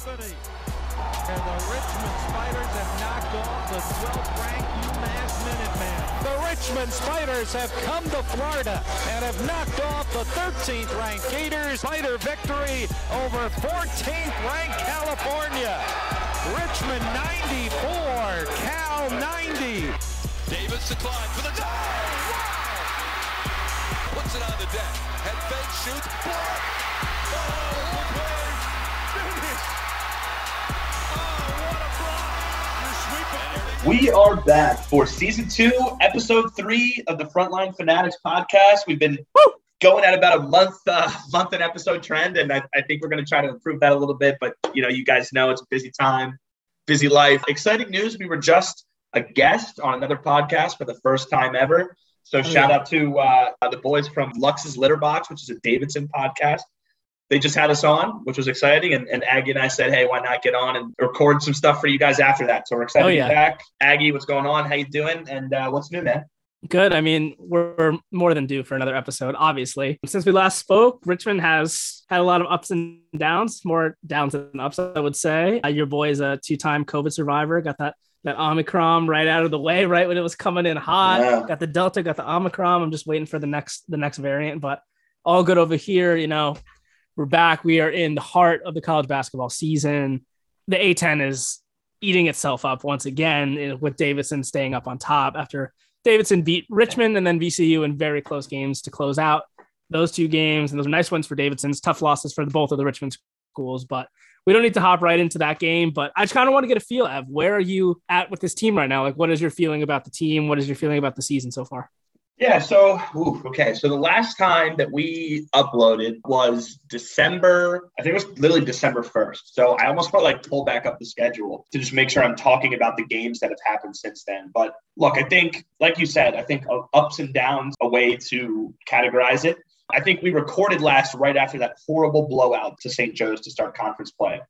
Anthony. And the Richmond Spiders have knocked off the 12th ranked UMass Minutemen. The Richmond Spiders have come to Florida and have knocked off the 13th ranked Gators. Spider victory over 14th ranked California. Richmond 94, Cal 90. Davis to Cline for the goal. Wow! Puts it on the deck. Head fake, shoots, block. Oh, Wade. Finish. We are back for season two, episode three of the Frontline Fanatics podcast. We've been going at about a month, uh, month and episode trend, and I, I think we're going to try to improve that a little bit. But you know, you guys know it's a busy time, busy life. Exciting news: we were just a guest on another podcast for the first time ever. So shout out to uh, the boys from Lux's Litter Box, which is a Davidson podcast. They just had us on, which was exciting. And, and Aggie and I said, hey, why not get on and record some stuff for you guys after that? So we're excited Oh, to be back. Aggie, what's going on? How you doing? And uh, what's new, man? Good. I mean, we're more than due for another episode, obviously. Since we last spoke, Richmond has had a lot of ups and downs, more downs than ups, I would say. Uh, your boy is a two time COVID survivor, got that. That Omicron right out of the way, right when it was coming in hot. Yeah. Got the Delta, got the Omicron. I'm just waiting for the next the next variant, but all good over here. You know, we're back. We are in the heart of the college basketball season. The A10 is eating itself up once again eh, with Davidson staying up on top after Davidson beat Richmond and then VCU in very close games to close out those two games. And those are nice wins for Davidson's, tough losses for both of the Richmond schools. But we don't need to hop right into that game. But I just kind of want to get a feel of where are you at with this team right now? Like, what is your feeling about the team? What is your feeling about the season so far? Yeah, so ooh, okay. So the last time that we uploaded was December, I think it was literally December 1st. So I almost felt like pull back up the schedule to just make sure I'm talking about the games that have happened since then. But look, I think, like you said, I think ups and downs a way to categorize it. I think we recorded last right after that horrible blowout to St. Joe's to start conference play.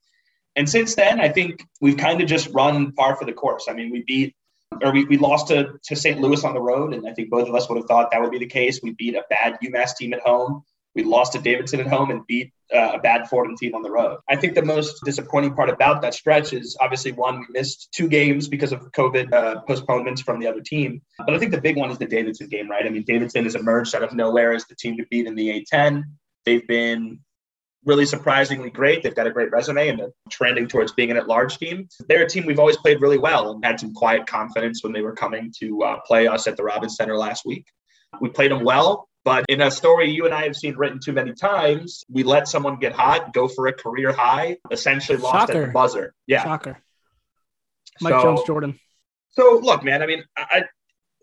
And since then, I think we've kind of just run par for the course. I mean, we beat or we, we lost to, to St. Louis on the road, and I think both of us would have thought that would be the case. We beat a bad UMass team at home. We lost to Davidson at home and beat uh, a bad Fordham team on the road. I think the most disappointing part about that stretch is obviously one, we missed two games because of COVID uh, postponements from the other team. But I think the big one is the Davidson game, right? I mean, Davidson has emerged out of nowhere as the team to beat in the A10. They've been really surprisingly great. They've got a great resume and they're trending towards being an at-large team. They're a team we've always played really well and had some quiet confidence when they were coming to uh, play us at the Robins Center last week. We played them well, but in a story you and I have seen written too many times, we let someone get hot, go for a career high, essentially lost at the buzzer. Yeah. Shocker. Mike So- Jones Jordan. so look, man. I mean, I,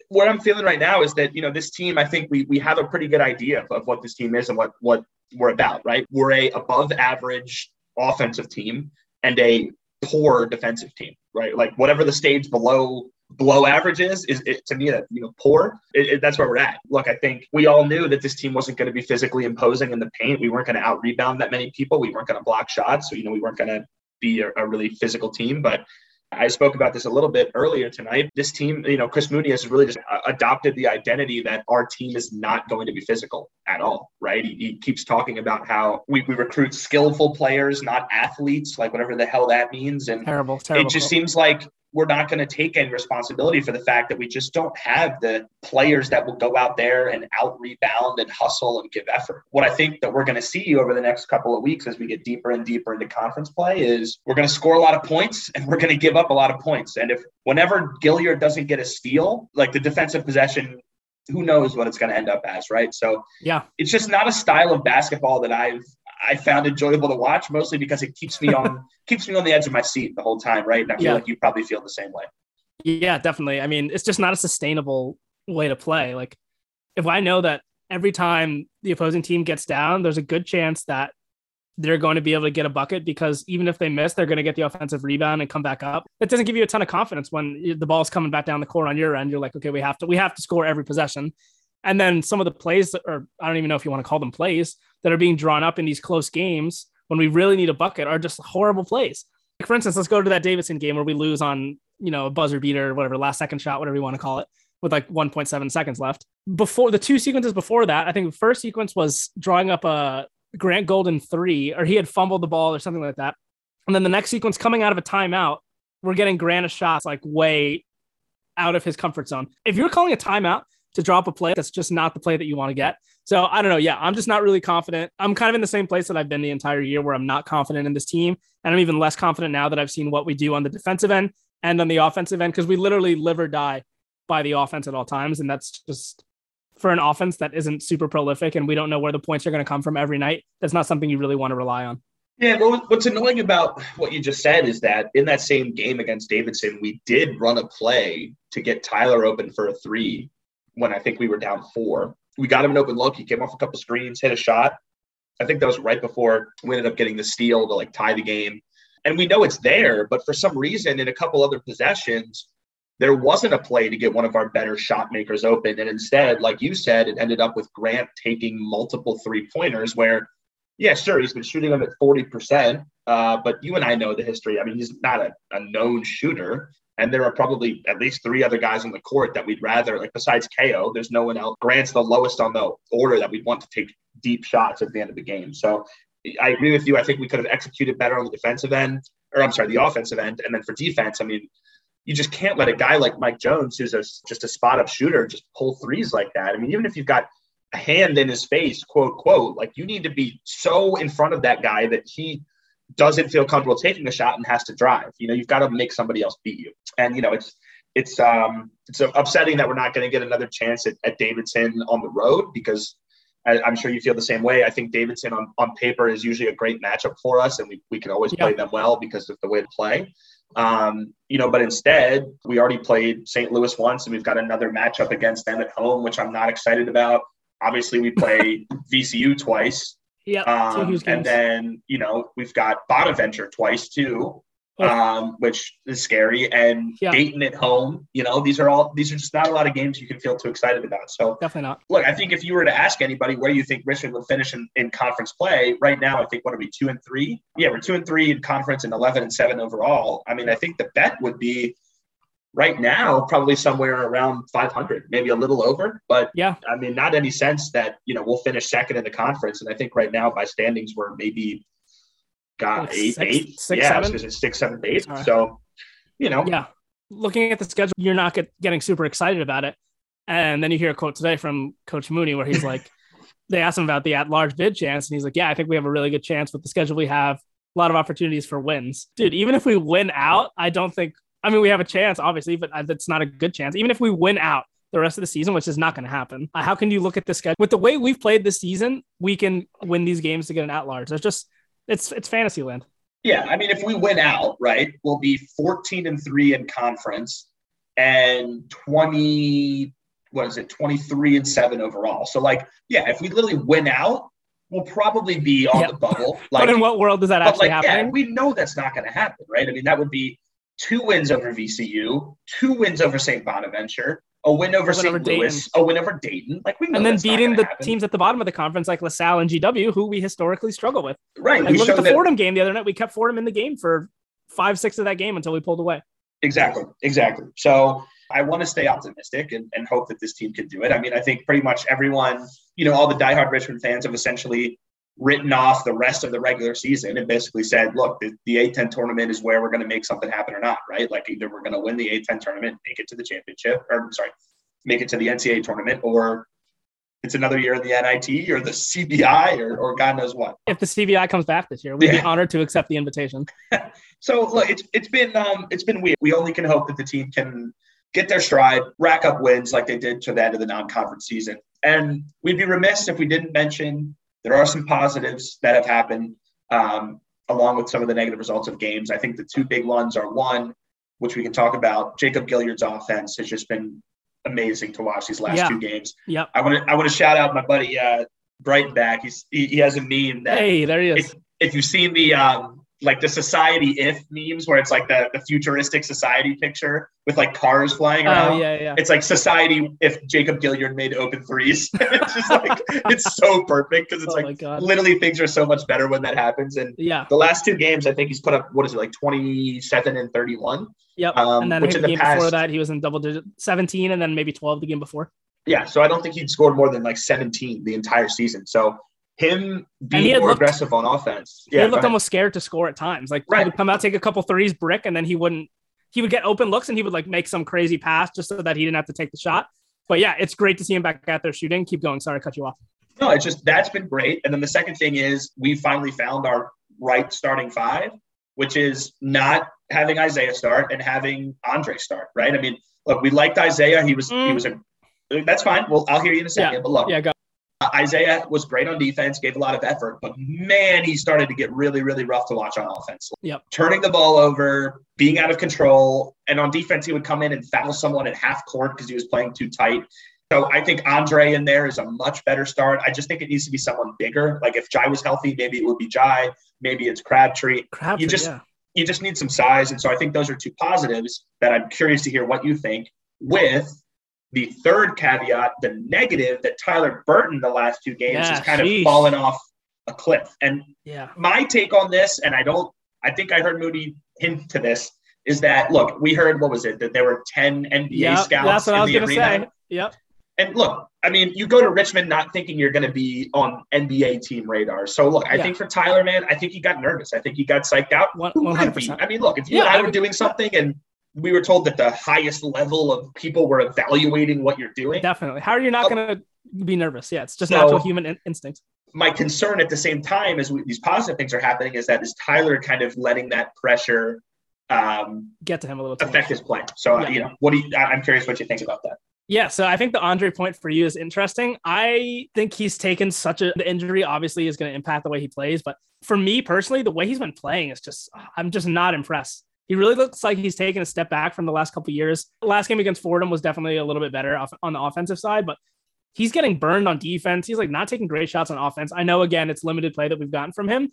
what I'm feeling right now is that you know this team. I think we we have a pretty good idea of, of what this team is and what what we're about. Right? We're a above average offensive team and a poor defensive team. Right? Like whatever the stage below below average is is it, to me that you know poor. It, it- that's where we're at. Look, I think we all knew that this team wasn't going to be physically imposing in the paint. We weren't going to out rebound that many people. We weren't going to block shots. So you know we weren't going to be a, a really physical team, but I spoke about this a little bit earlier tonight. This team, you know, Chris Mooney has really just uh, adopted the identity that our team is not going to be physical at all, right? He, he keeps talking about how we, we recruit skillful players, not athletes, like whatever the hell that means. And Terrible, terrible. it just seems like we're not going to take any responsibility for the fact that we just don't have the players that will go out there and out rebound and hustle and give effort. What I think that we're going to see over the next couple of weeks as we get deeper and deeper into conference play is we're going to score a lot of points and we're going to give up a lot of points. And if whenever Gilyard doesn't get a steal, like the defensive possession, who knows what it's going to end up as, right? So yeah. it's just not a style of basketball that I've I found enjoyable to watch, mostly because it keeps me on keeps me on the edge of my seat the whole time, right? And I feel Yeah. like you probably feel the same way. Yeah, definitely. I mean, it's just not a sustainable way to play. Like, if I know that every time the opposing team gets down, there's a good chance that they're going to be able to get a bucket because even if they miss, they're going to get the offensive rebound and come back up. It doesn't give you a ton of confidence when the ball's coming back down the court on your end. You're like, okay, we have to we have to score every possession. And then some of the plays, or I don't even know if you want to call them plays, that are being drawn up in these close games when we really need a bucket are just horrible plays. Like for instance, let's go to that Davidson game where we lose on, you know, a buzzer beater, or whatever, last second shot, whatever you want to call it, with like 1.7 seconds left. Before the two sequences before that, I think the first sequence was drawing up a Grant Golden three, or he had fumbled the ball or something like that. And then the next sequence coming out of a timeout, we're getting Grant shots like way out of his comfort zone. If you're calling a timeout to drop a play, that's just not the play that you want to get. So I don't know. Yeah, I'm just not really confident. I'm kind of in the same place that I've been the entire year where I'm not confident in this team. And I'm even less confident now that I've seen what we do on the defensive end and on the offensive end because we literally live or die by the offense at all times. And that's just for an offense that isn't super prolific and we don't know where the points are going to come from every night. That's not something you really want to rely on. Yeah, what's annoying about what you just said is that in that same game against Davidson, we did run a play to get Tyler open for a three when I think we were down four we got him an open look. He came off a couple screens, hit a shot. I think that was right before we ended up getting the steal to like tie the game. And we know it's there, but for some reason, in a couple other possessions, there wasn't a play to get one of our better shot makers open. And instead, like you said, it ended up with Grant taking multiple three pointers where, yeah, sure, he's been shooting them at 40%. Uh, but you and I know the history. I mean, he's not a, a known shooter. And there are probably at least three other guys on the court that we'd rather, like besides KO, there's no one else. Grant's the lowest on the order that we'd want to take deep shots at the end of the game. So I agree with you. I think we could have executed better on the defensive end, or I'm sorry, the offensive end. And then for defense, I mean, you just can't let a guy like Mike Jones, who's a, just a spot up shooter, just pull threes like that. I mean, even if you've got a hand in his face, quote, quote, like you need to be so in front of that guy that he doesn't feel comfortable taking a shot and has to drive. You know, you've got to make somebody else beat you. And you know, it's it's um it's upsetting that we're not going to get another chance at, at Davidson on the road because I, am sure you feel the same way. I think Davidson on, on paper is usually a great matchup for us, and we, we can always yeah. play them well because of the way to play. Um, you know, but instead, we already played St. Louis once, and we've got another matchup against them at home, which I'm not excited about. Obviously, we play VCU twice, yeah. Um, and then, you know, we've got Bonaventure twice too, um, which is scary. And yeah. Dayton at home, you know, these are all, these are just not a lot of games you can feel too excited about. So definitely not. Look, I think if you were to ask anybody where you think Richmond would finish in, in conference play right now, I think what are we two and three? Yeah, we're two and three in conference and 11 and seven overall. I mean, I think the bet would be right now probably somewhere around 500 maybe a little over but yeah. I mean not any sense that you know we'll finish second in the conference. And i think right now by standings we're maybe got like eight six, eight? six, yeah because it's six seven eight. Sorry. so you know. Yeah. Looking at the schedule you're not get, getting super excited about it. And then you hear a quote today from coach mooney where he's like they asked him about the at-large bid chance. And he's like yeah i think we have a really good chance with the schedule we have. A lot of opportunities for wins. Dude even if we win out i don't think I mean, we have a chance, obviously, but that's not a good chance. Even if we win out the rest of the season, which is not going to happen, uh, how can you look at the schedule with the way we've played this season? We can win these games to get an at large. It's just it's it's fantasy land. Yeah, I mean, if we win out, right, we'll be 14 and three in conference and 20. What is it? 23 and seven overall. So, like, yeah, if we literally win out, we'll probably be on yep. the bubble. Like, but in what world does that actually like, happen? Yeah, we know that's not going to happen, right? I mean, that would be two wins over VCU, two wins over St. Bonaventure, a win over St. Louis, a win over Dayton. Like we and then beating the happen. teams at the bottom of the conference like LaSalle and GW, who we historically struggle with. Right. Like, look at the that... Fordham game the other night. We kept Fordham in the game for five, six of that game until we pulled away. Exactly. Exactly. So I want to stay optimistic and, and hope that this team can do it. I mean, I think pretty much everyone, you know, all the diehard Richmond fans have essentially written off the rest of the regular season and basically said, look, the, the A10 tournament is where we're going to make something happen or not, right? Like either we're going to win the A10 tournament, make it to the championship, or sorry, make it to the NCAA tournament, or it's another year in the NIT or the CBI or, or God knows what. If the CBI comes back this year, we'd yeah. be honored to accept the invitation. so look, it's it's been um it's been weird. We only can hope that the team can get their stride, rack up wins like they did to the end of the non-conference season. And we'd be remiss if we didn't mention there are some positives that have happened um, along with some of the negative results of games. I think the two big ones are one, which we can talk about. Jacob Gilyard's offense has just been amazing to watch these last yeah. two games. Yeah, I want to I want to shout out my buddy uh, Brighton He's he, he, has a meme that hey there he is. If, if you've seen the um, like the society if memes where it's like the, the futuristic society picture with like cars flying oh, around. Oh, yeah, yeah. It's like society if Jacob Gilyard made open threes. it's just like it's so perfect because it's oh like literally things are so much better when that happens. And yeah, the last two games I think he's put up what is it like 27 and 31. Yep. Um, and then which in the, game past, before that he was in double digit 17 and then maybe 12 the game before. Yeah, so I don't think he'd scored more than like 17 the entire season. So him he being more looked- aggressive on offense. he looked almost scared to score at times. Like Right. he would come out, take a couple threes, brick, and then he wouldn't. He would get open looks and he would like make some crazy pass just so that he didn't have to take the shot. But yeah, it's great to see him back out there shooting. Keep going. Sorry, I cut you off. No, it's just that's been great. And then the second thing is we finally found our right starting five, which is not having Isaiah start and having Andre start. Right? I mean, look, we liked Isaiah. He was he Mm. was a that's fine. Well, I'll hear you in a second. Yeah. But look, Yeah, go. Uh, Isaiah was great on defense, gave a lot of effort, but man, he started to get really, really rough to watch on offense. Yep. Turning the ball over, being out of control. And on defense, he would come in and foul someone at half court because he was playing too tight. So I think Andre in there is a much better start. I just think it needs to be someone bigger. Like if Jai was healthy, maybe it would be Jai. Maybe it's Crabtree. Crabtree, You just- yeah. You just need some size. And so I think those are two positives that I'm curious to hear what you think with the third caveat, the negative that Tyler Burton the last two games Yeah, has kind sheesh. of fallen off a cliff. And Yeah. my take on this, and I don't, I think I heard Mooney hint to this, is that look, we heard what was it that there were ten NBA Yeah, scouts that's what in I was the gonna arena. say. Yep. And look, I mean, you go to Richmond not thinking you're going to be on NBA team radar. So look, I Yeah. think for Tyler, man, I think he got nervous. I think he got psyched out. One- be? 100%. I mean, look, if you Yeah, and I were doing something and we were told that the highest level of people were evaluating what you're doing, Definitely. How are you not Oh. going to be nervous? Yeah, it's just So- natural human in- instinct. my concern at the same time as we, these positive things are happening is that is Tyler kind of letting that pressure um, Get to him a little much. affect his play. So Yeah. you know, what do you? I- I'm curious what you think about that. Yeah, so I think the Andre point for you is interesting. I think he's taken such a the injury obviously is going to impact the way he plays, but for me personally, the way he's been playing is just I'm just not impressed. He really looks like he's taken a step back from the last couple years. Last game against Fordham was definitely a little bit better off, on the offensive side, but he's getting burned on defense. He's like not taking great shots on offense. I know again it's limited play that we've gotten from him,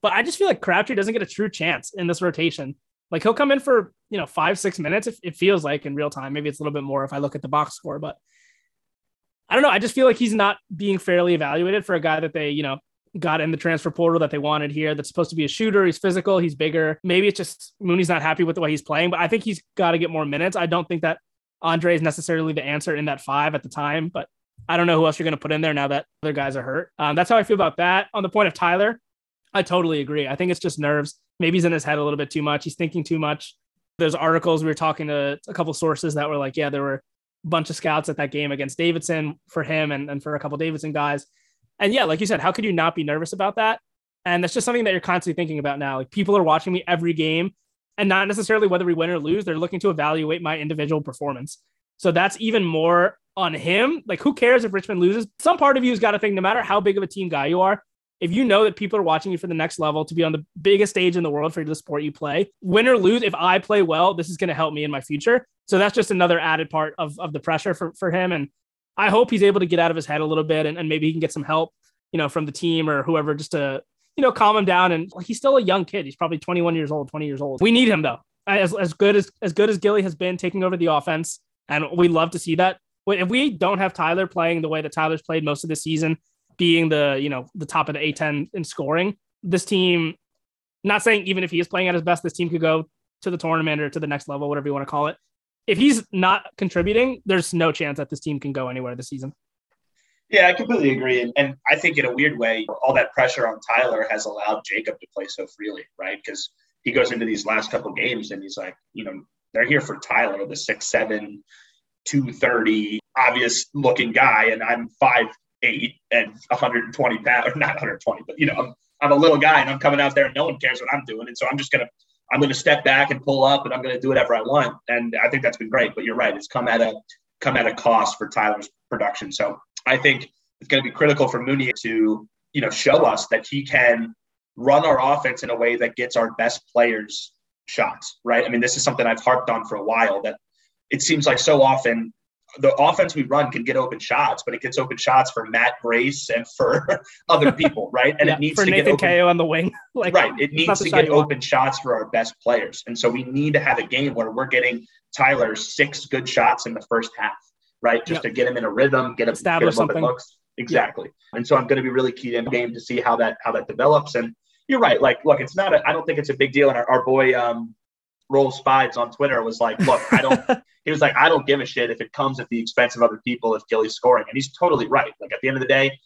but I just feel like Crabtree doesn't get a true chance in this rotation. Like he'll come in for you know five six minutes. If it feels like in real time, maybe it's a little bit more if I look at the box score, but I don't know. I just feel like he's not being fairly evaluated for a guy that they you know got in the transfer portal that they wanted here. That's supposed to be a shooter. He's physical. He's bigger. Maybe it's just Mooney's not happy with the way he's playing, but I think he's got to get more minutes. I don't think that Andre is necessarily the answer in that five at the time, but I don't know who else you're going to put in there now that other guys are hurt. Um, that's how I feel about that. On the point of Tyler, I totally agree. I think it's just nerves. Maybe he's in his head a little bit too much. He's thinking too much. There's articles we were talking to a couple sources that were like, yeah, there were a bunch of scouts at that game against Davidson for him and, and for a couple Davidson guys. And yeah, like you said, how could you not be nervous about that? And that's just something that you're constantly thinking about now. Like people are watching me every game and not necessarily whether we win or lose. They're looking to evaluate my individual performance. So that's even more on him. Like, who cares if Richmond loses? Some part of you has got to think no matter how big of a team guy you are, if you know that people are watching you for the next level to be on the biggest stage in the world for the sport you play, win or lose, if I play well, this is going to help me in my future. So that's just another added part of, of the pressure for, for him. And I hope he's able to get out of his head a little bit and, and maybe he can get some help, you know, from the team or whoever just to, you know, calm him down. And he's still a young kid. He's probably 21 years old, 20 years old. We need him though. As, as good as, as good as Gilly has been taking over the offense. And we love to see that. If we don't have Tyler playing the way that Tyler's played most of the season, being the, you know, the top of the A10 in scoring, this team, not saying even if he is playing at his best, this team could go to the tournament or to the next level, whatever you want to call it. If he's not contributing, there's no chance that this team can go anywhere this season. Yeah, I completely agree. And, and I think in a weird way, all that pressure on Tyler has allowed Jacob to play so freely, right? Because he goes into these last couple games and he's like, you know, they're here for Tyler, the six seven, two thirty, obvious looking guy, and I'm five eight and 120 pounds, not 120, but you know, I'm I'm a little guy and I'm coming out there and no one cares what I'm doing, and so I'm just gonna I'm gonna step back and pull up and I'm gonna do whatever I want, and I think that's been great. But you're right, it's come at a come at a cost for Tyler's production. So I think it's going to be critical for Mooney to you know show us that he can run our offense in a way that gets our best players shots, right? I mean, this is something I've harped on for a while that it seems like so often the offense we run can get open shots, but it gets open shots for Matt Grace and for other people, right? And Yeah, it needs for to Nathan get open, KO on the wing. like right. It needs to get you want. open shots for our best players. And so we need to have a game where we're getting Tyler six good shots in the first half, right? Just Yep. to get him in a rhythm, get him, get him something. looks. Exactly. And so I'm going to be really keyed in the game to see how that how that develops. And you're right. Like, look, it's not. A, I don't think it's a big deal. And our, our boy um, Roll Spides on Twitter was like, "Look, I don't." he was like, "I don't give a shit if it comes at the expense of other people if Gilly's scoring," and he's totally right. Like at the end of the day,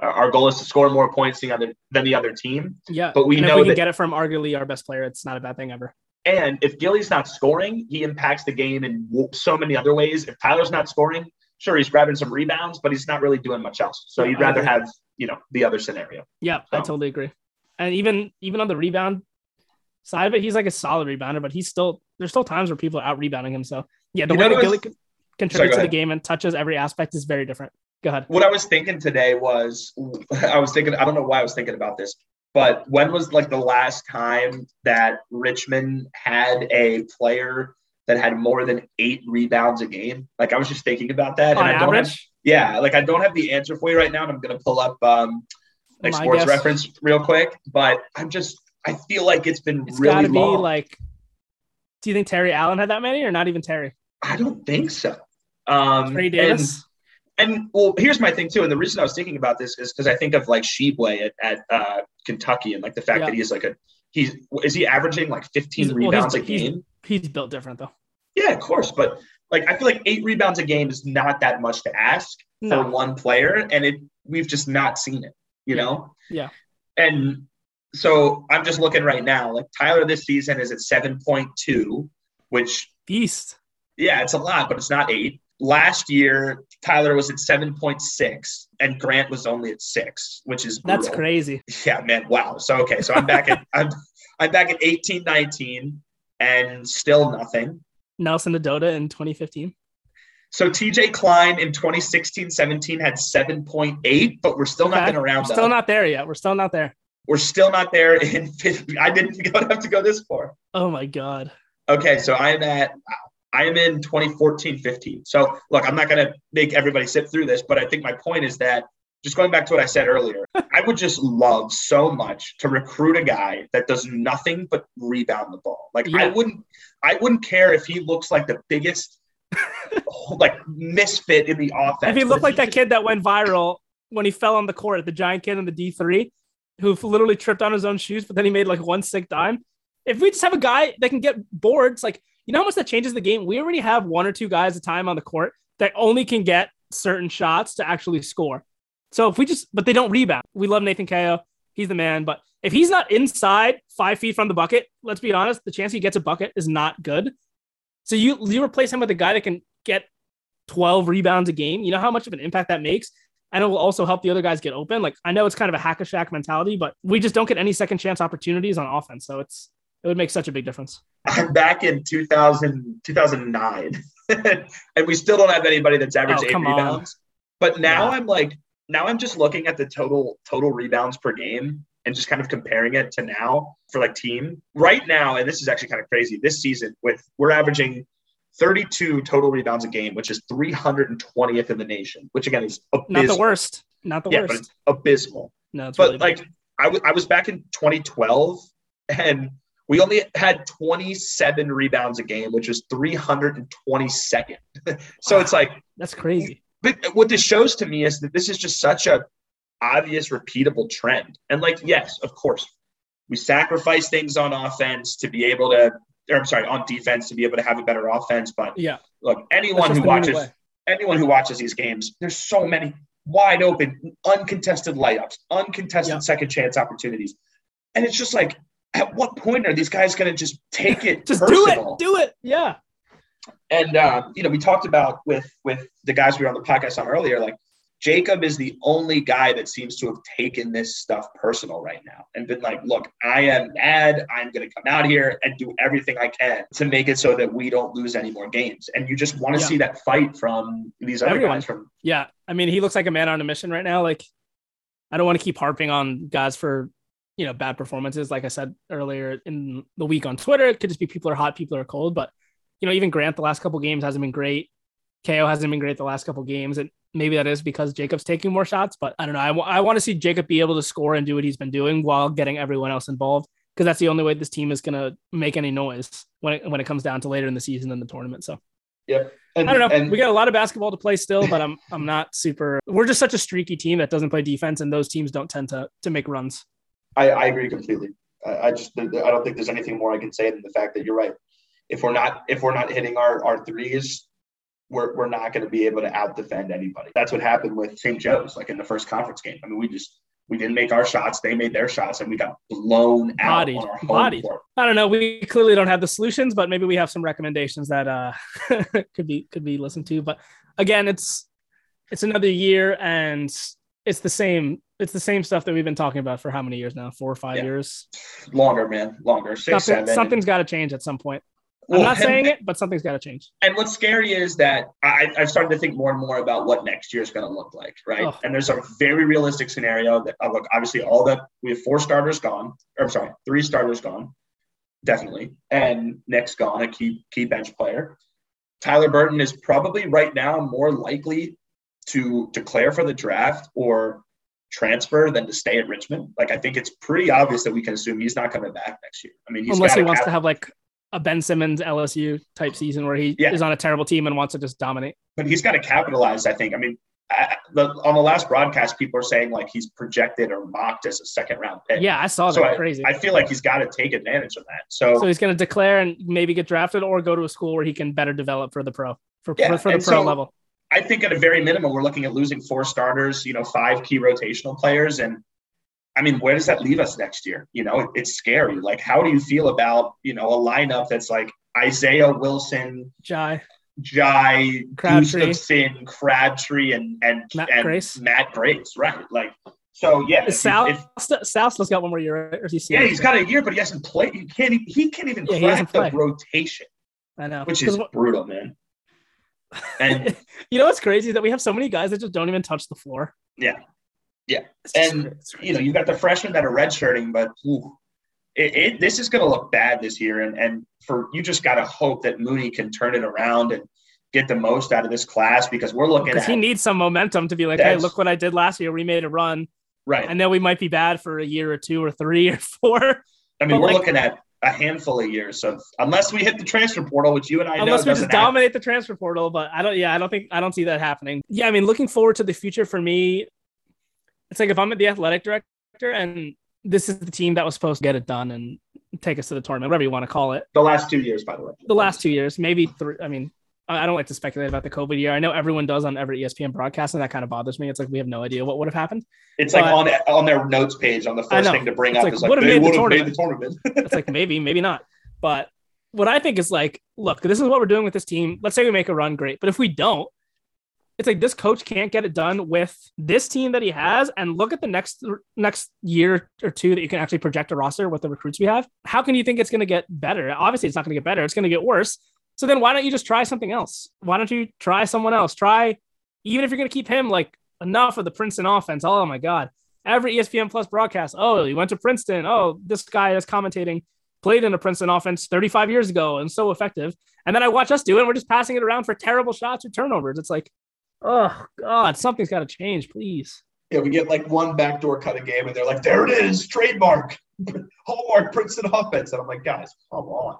Our- Our goal is to score more points than the other than the other team. Yeah. But we and if we can that- get it from arguably our best player, it's not a bad thing ever. And if Gilly's not scoring, he impacts the game in so many other ways. If Tyler's not scoring, sure he's grabbing some rebounds, but he's not really doing much else. So Yeah, you'd rather have you know the other scenario. Yeah, I totally agree. And even even on the rebound side of it, he's like a solid rebounder, but he's still there's still times where people are out rebounding him. So yeah, the You way that Gilly was- contributes go to the game and touches every aspect is very different. Go ahead. What I was thinking today was I was thinking I don't know why I was thinking about this, but when was like the last time that Richmond had a player that had more than eight rebounds a game? Like I was just thinking about that, On and I don't have, yeah, like I don't have the answer for you right now, and I'm gonna pull up um like My sports guess- reference real quick, but I'm just I feel like it's been it's really got to be long. like. Do you think Terry Allen had that many, or not even Terry? I don't think so. Um, Trey and- Davis. And well, here's my thing too. And the reason I was thinking about this is because I think of like Tshiebwe at, at uh, Kentucky and like the fact Yeah. that he's like a he's is he averaging like 15 He's- well, he's- rebounds a he's- game? He's built different though. Yeah, of course. But like I feel like eight rebounds a game is not that much to ask No. for one player, and it we've just not seen it. You Yeah. know? Yeah. And so I'm just looking right now. Like Tyler this season is at 7.2, which Beast. Yeah, it's a lot, but it's not eight. Last year, Tyler was at 7.6 and Grant was only at six, which is That's crazy. Yeah, man. Wow. So okay. So I'm back at I'm I'm back at 18, 19 and still nothing. Nelson-Ododa in 2015. So TJ Cline in 2016, 17 had 7.8, but we're still not Okay. going to round We're still up. not there yet. We're still not there. we're still not there in 50. I didn't go- have to go this far. Oh my god. Okay, so I'm at I am in 2014 15. So look, I'm not going to make everybody sit through this, but I think my point is that just going back to what I said earlier, I would just love so much to recruit a guy that does nothing but rebound the ball. Like I wouldn't I wouldn't care if he looks like the biggest like misfit in the offense. If he looked like that just- kid that went viral when he fell on the court, the giant kid in the D3, who literally tripped on his own shoes, but then he made like one sick dime. If we just have a guy that can get boards, like you know how much that changes the game. We already have one or two guys a time on the court that only can get certain shots to actually score. So if we just, but they don't rebound. We love Nathan Cayo. He's the man. But if he's not inside five feet from the bucket, let's be honest, the chance he gets a bucket is not good. So you you replace him with a guy that can get 12 rebounds a game. You know how much of an impact that makes? And it will also help the other guys get open. Like I know it's kind of a hack a Shaq mentality, but we just don't get any second chance opportunities on offense. So it's it would make such a big difference. I'm back in 2000, 2009, and we still don't have anybody that's averaged Oh, eight come on. rebounds. But now Yeah. I'm like, now I'm just looking at the total total rebounds per game and just kind of comparing it to now for like team right now. And this is actually kind of crazy. This season, with we're averaging 32 total rebounds a game, which is 320th in the nation, which again is abysmal. Not the worst. Not the Yeah, but worst. it's abysmal. No, it's But really like. I I was back in 2012 and we only had 27 rebounds a game, which was 322nd. so it's like, that's crazy. but what this shows to me is that this is just such a obvious, repeatable trend. And like, yes, of course, we sacrifice things on offense to be able to, or I'm sorry, on defense to be able to have a better offense. But Yeah. look, anyone who just the only watches anyone who watches these games, there's so many wide open, uncontested layups, uncontested Yeah. second chance opportunities. And it's just like, at what point are these guys going to just take it Just do it. Do it. Yeah. And um, you know, we talked about with with the guys we were on the podcast on earlier, like Jacob is the only guy that seems to have taken this stuff personal right now and been like, look, I am mad. I'm going to come out here and do everything I can to make it so that we don't lose any more games. And you just want to Yeah. see that fight from these other Everyone. guys from Yeah. I mean, he looks like a man on a mission right now. Like, I don't want to keep harping on guys for, you know, bad performances. Like I said earlier in the week on Twitter, it could just be people are hot, people are cold. But, you know, even Grant the last couple games hasn't been great. KO hasn't been great the last couple games. And maybe that is because Jacob's taking more shots. But I don't know. I, I want to see Jacob be able to score and do what he's been doing while getting everyone else involved. Because that's the only way this team is going to make any noise when it, when it comes down to later in the season in the tournament. So Yep. And, I don't know. And we got a lot of basketball to play still, but I'm I'm not super. We're just such a streaky team that doesn't play defense, and those teams don't tend to to make runs. I, I agree completely. I, I just I don't think there's anything more I can say than the fact that you're right. If we're not if we're not hitting our, our threes, we're, we're not going to be able to out defend anybody. That's what happened with St. Joe's, like in the first conference game. I mean, we just we didn't make our shots, they made their shots, and we got blown out Bodied. on our home Bodied. court. I don't know. We clearly don't have the solutions, but maybe we have some recommendations that uh could be could be listened to. But again, it's it's another year and it's the same it's the same stuff that we've been talking about for how many years now? Four or five Yeah. years. Longer, man, longer. Six, Something, seven. something's got to change at some point. Well, I'm not saying it, but something's got to change. And what's scary is that I, I've started to think more and more about what next year is going to look like, right? Oh. And there's a very realistic scenario that, uh, look, obviously, all the we have four starters gone, or I'm sorry, three starters gone, definitely, and Nick's gone, a key key bench player. Tyler Burton is probably right now more likely to declare for the draft or transfer than to stay at Richmond. Like, I think it's pretty obvious that we can assume he's not coming back next year. I mean, he's Unless he wants cap- to have like a Ben Simmons LSU type season where he Yeah. is on a terrible team and wants to just dominate. but he's got to capitalize. I think. I mean, I, the, on the last broadcast, people are saying like he's projected or mocked as a second round pick. Yeah, I saw that. So I, Crazy. I feel like he's got to take advantage of that. So, so he's going to declare and maybe get drafted or go to a school where he can better develop for the pro for, Yeah, for, for the and pro so- level. I think at a very minimum, we're looking at losing four starters, you know, five key rotational players, and I mean, where does that leave us next year? You know, it, it's scary. Like, how do you feel about you know a lineup that's like Isaiah Wilson, Jai, Jai, Crabtree. Gustavson, Crabtree, and and Matt and Grace. Matt Grace, right? Like, so yeah, is if- Sal, if- Sal still got one more year, right? Or is he Yeah, he's got a year, but he hasn't played. He can't. He can't even Yeah, crack the played. rotation, I know. which is brutal, man. And you know what's crazy is that we have so many guys that just don't even touch the floor. Yeah. Yeah. And, you know, you've got the freshmen that are redshirting, but ooh, it, it, this is going to look bad this year. And and for you just got to hope that Mooney can turn it around and get the most out of this class because we're looking at he needs some momentum to be like, hey, look what I did last year. We made a run. right. I know we might be bad for a year or two or three or four, I mean, but we're like- looking at a handful of years of unless we hit the transfer portal, which you and I know unless we just happen. dominate the transfer portal. But I don't. Yeah, I don't think I don't see that happening. Yeah, I mean, looking forward to the future for me, it's like if I'm at the athletic director and this is the team that was supposed to get it done and take us to the tournament, whatever you want to call it. the last two years, by the way. The last two years, maybe three. I mean, I don't like to speculate about the COVID year. I know everyone does on every ESPN broadcast, and that kind of bothers me. It's like we have no idea what would have happened. It's like on on their notes page on the first thing to bring It's up like, is like would've they made the would have made the tournament. It's like maybe, maybe not. But what I think is like, look, this is what we're doing with this team. Let's say we make a run, great. But if we don't, it's like this coach can't get it done with this team that he has. And look at the next next year or two that you can actually project a roster with the recruits we have. How can you think it's going to get better? Obviously, it's not going to get better. It's going to get worse. So then why don't you just try something else? Why don't you try someone else? Try, even if you're going to keep him like enough of the Princeton offense. Oh my God. Every ESPN Plus broadcast. Oh, he went to Princeton. Oh, this guy is commentating played in a Princeton offense 35 years ago and so effective. And then I watch us do it and we're just passing it around for terrible shots or turnovers. It's like, oh God, something's got to change, please. Yeah, we get like one backdoor cut a game, and they're like, "There it is, trademark, hallmark Princeton offense." And I'm like, "Guys, come on."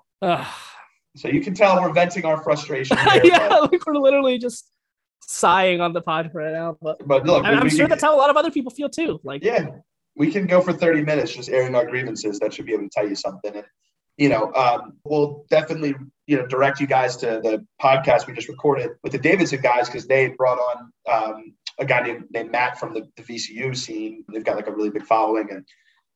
So you can tell we're venting our frustration. Here, yeah, but, like we're literally just sighing on the pod right now. But but look, we- I'm sure can- that's how a lot of other people feel too. Like, yeah, we can go for 30 minutes just airing our grievances. That should be able to tell you something. And you know, um, we'll definitely you know direct you guys to the podcast we just recorded with the Davidson guys because they brought on um, a guy named, named Matt from the, the VCU scene. They've got like a really big following, and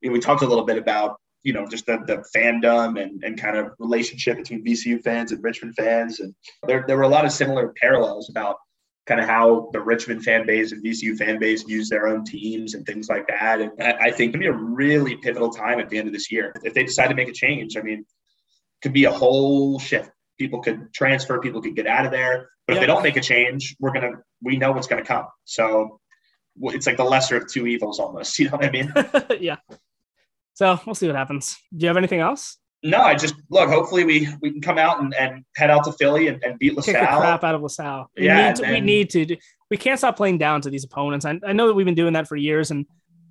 you know, we talked a little bit about you know just the, the fandom and, and kind of relationship between VCU fans and Richmond fans, and there there were a lot of similar parallels about kind of how the Richmond fan base and VCU fan base use their own teams and things like that. And I, I think it could be a really pivotal time at the end of this year. If they decide to make a change, I mean, it could be a whole shift. People could transfer, people could get out of there. But if they don't make a change, we're going to, we know what's going to come. So it's like the lesser of two evils almost. You know what I mean? yeah. So we'll see what happens. Do you have anything else? No, I just look, hopefully we, we can come out and, and head out to Philly and, and beat Kick the LaSalle. crap out of LaSalle. We Yeah, need to, we need to. do- We can't stop playing down to these opponents. I, I know that we've been doing that for years, and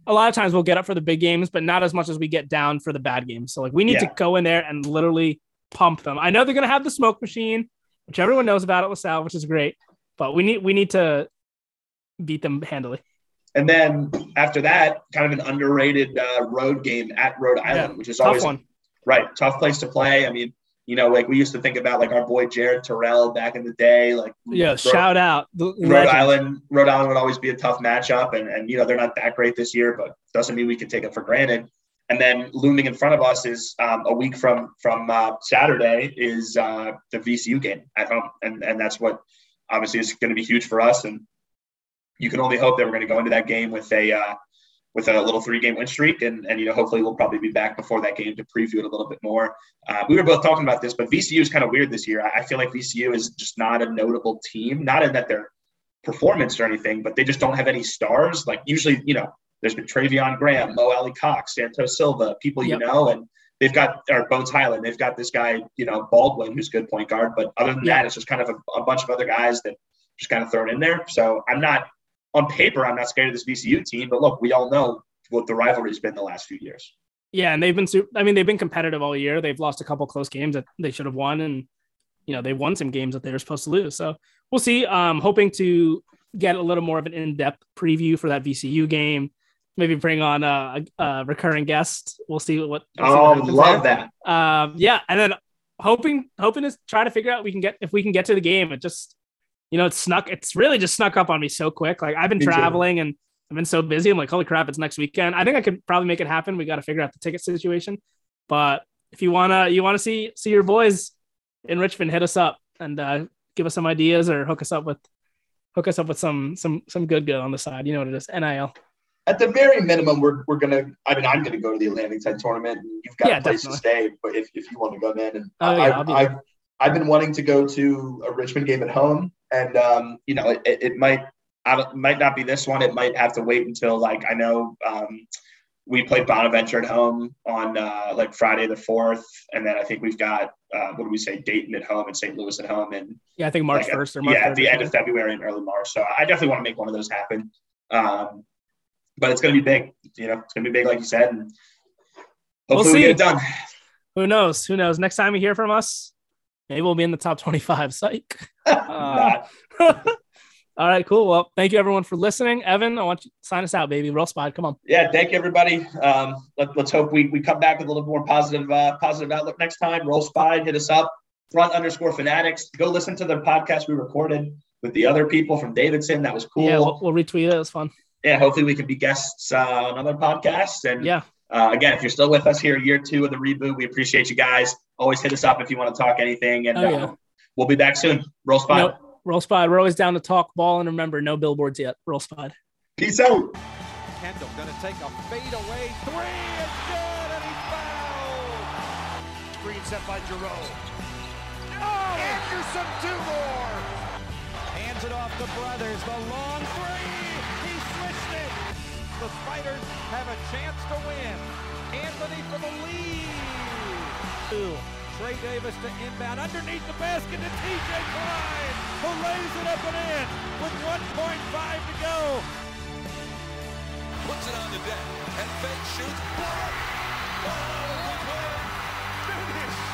a lot of times we'll get up for the big games, but not as much as we get down for the bad games. So like we need to go in there and literally pump them. I know they're gonna have the smoke machine, which everyone knows about at LaSalle, which is great, but we need we need to beat them handily. And then after that, kind of an underrated uh, road game at Rhode Island, which is Tough always one. right tough place to play. I mean, You know, like we used to think about like our boy Jared Terrell back in the day. Like Yeah, Rhode, shout out. Rhode legend. Island. Rhode Island would always be a tough matchup, and and you know they're not that great this year, but doesn't mean we can take it for granted. And then looming in front of us is um, a week from from uh, Saturday is uh, the VCU game at home, and and that's what obviously is going to be huge for us. And you can only hope that we're going to go into that game with a uh, with a little three game win streak, and and you know hopefully we'll probably be back before that game to preview it a little bit more. Uh, we were both talking about this, but VCU is kind of weird this year. I I feel like VCU is just not a notable team, not in that they're performance or anything, but they just don't have any stars. Like usually, you know, there's been Treveon Graham, Mo Alie-Cox, Santos Silva, people you Yep. know, and they've got or Bones Hyland. They've got this guy, you know, Baldwin, who's a good point guard. But other than that, it's just kind of a, a bunch of other guys that just kind of thrown in there. So I'm not on paper, I'm not scared of this VCU team. But look, we all know what the rivalry's been the last few years. Yeah, and they've been super. I mean, they've been competitive all year. They've lost a couple close games that they should have won, and you know they won some games that they were supposed to lose. So we'll see. Um, hoping to get a little more of an in-depth preview for that VCU game. Maybe bring on a, a, recurring guest. We'll see what. we'll see Oh, what I would happens love there. that. Um, yeah, and then hoping hoping to try to figure out we can get if we can get to the game. It just you know it's snuck. It's really just snuck up on me so quick. Like I've been Me too. traveling and I've been so busy. I'm like, holy crap, it's next weekend. I think I could probably make it happen. We got to figure out the ticket situation. But if you wanna you wanna see see your boys in Richmond, hit us up and uh, give us some ideas or hook us up with hook us up with some some some good good on the side. You know what it is, nil. At the very minimum, we're, we're gonna. I mean, I'm gonna go to the Atlantic Side tournament. And you've got Yeah, a place definitely. to stay, but if, if you want to come in, and Oh, yeah, I'll I, be I've I've been wanting to go to a Richmond game at home, and um, you know, it, it, might I might not be this one. It might have to wait until like I know um, we play Bonaventure at home on uh, like Friday the fourth, and then I think we've got uh, what do we say Dayton at home and St. Louis at home, and Yeah, I think March like, first or March yeah, at the end of. February and early March. So I definitely want to make one of those happen. Um, but it's going to be big. You know, it's going to be big, like you said, and hopefully we see. get it done. Who knows? Who knows? Next time you hear from us, maybe we'll be in the top 25. Psych. Uh, All right, cool. Well, thank you everyone for listening. Evan, I want you to sign us out, baby. Roll spot. Come on. yeah, thank you, everybody. Um, let, let's hope we, we come back with a little more positive uh, positive outlook next time. Roll Spy, hit us up. Front underscore fanatics. Go listen to the podcast we recorded with the other people from Davidson. That was cool. Yeah, we'll, we'll retweet it. It was fun. yeah, hopefully we can be guests uh, on other podcasts. And Yeah. uh, again, if you're still with us here, year two of the reboot, we appreciate you guys. Always hit us up if you want to talk anything, and Oh, yeah. uh, we'll be back soon. Roll spot. No, roll spot. We're always down to talk ball, and remember, no billboards yet. Roll spot. Peace out. Kendall gonna take a fadeaway three. It's good, and he fouled. Screen set by Jerome. Oh, Anderson two more. Hands it off to Brothers. The long three. He switched it. The Spiders have a chance to win. Anthony for the lead. Trey Davis to inbound underneath the basket to TJ Cline, who lays it up and in with 1.5 to go. Puts it on the deck and fake shoots. Block! Oh, look at Finish!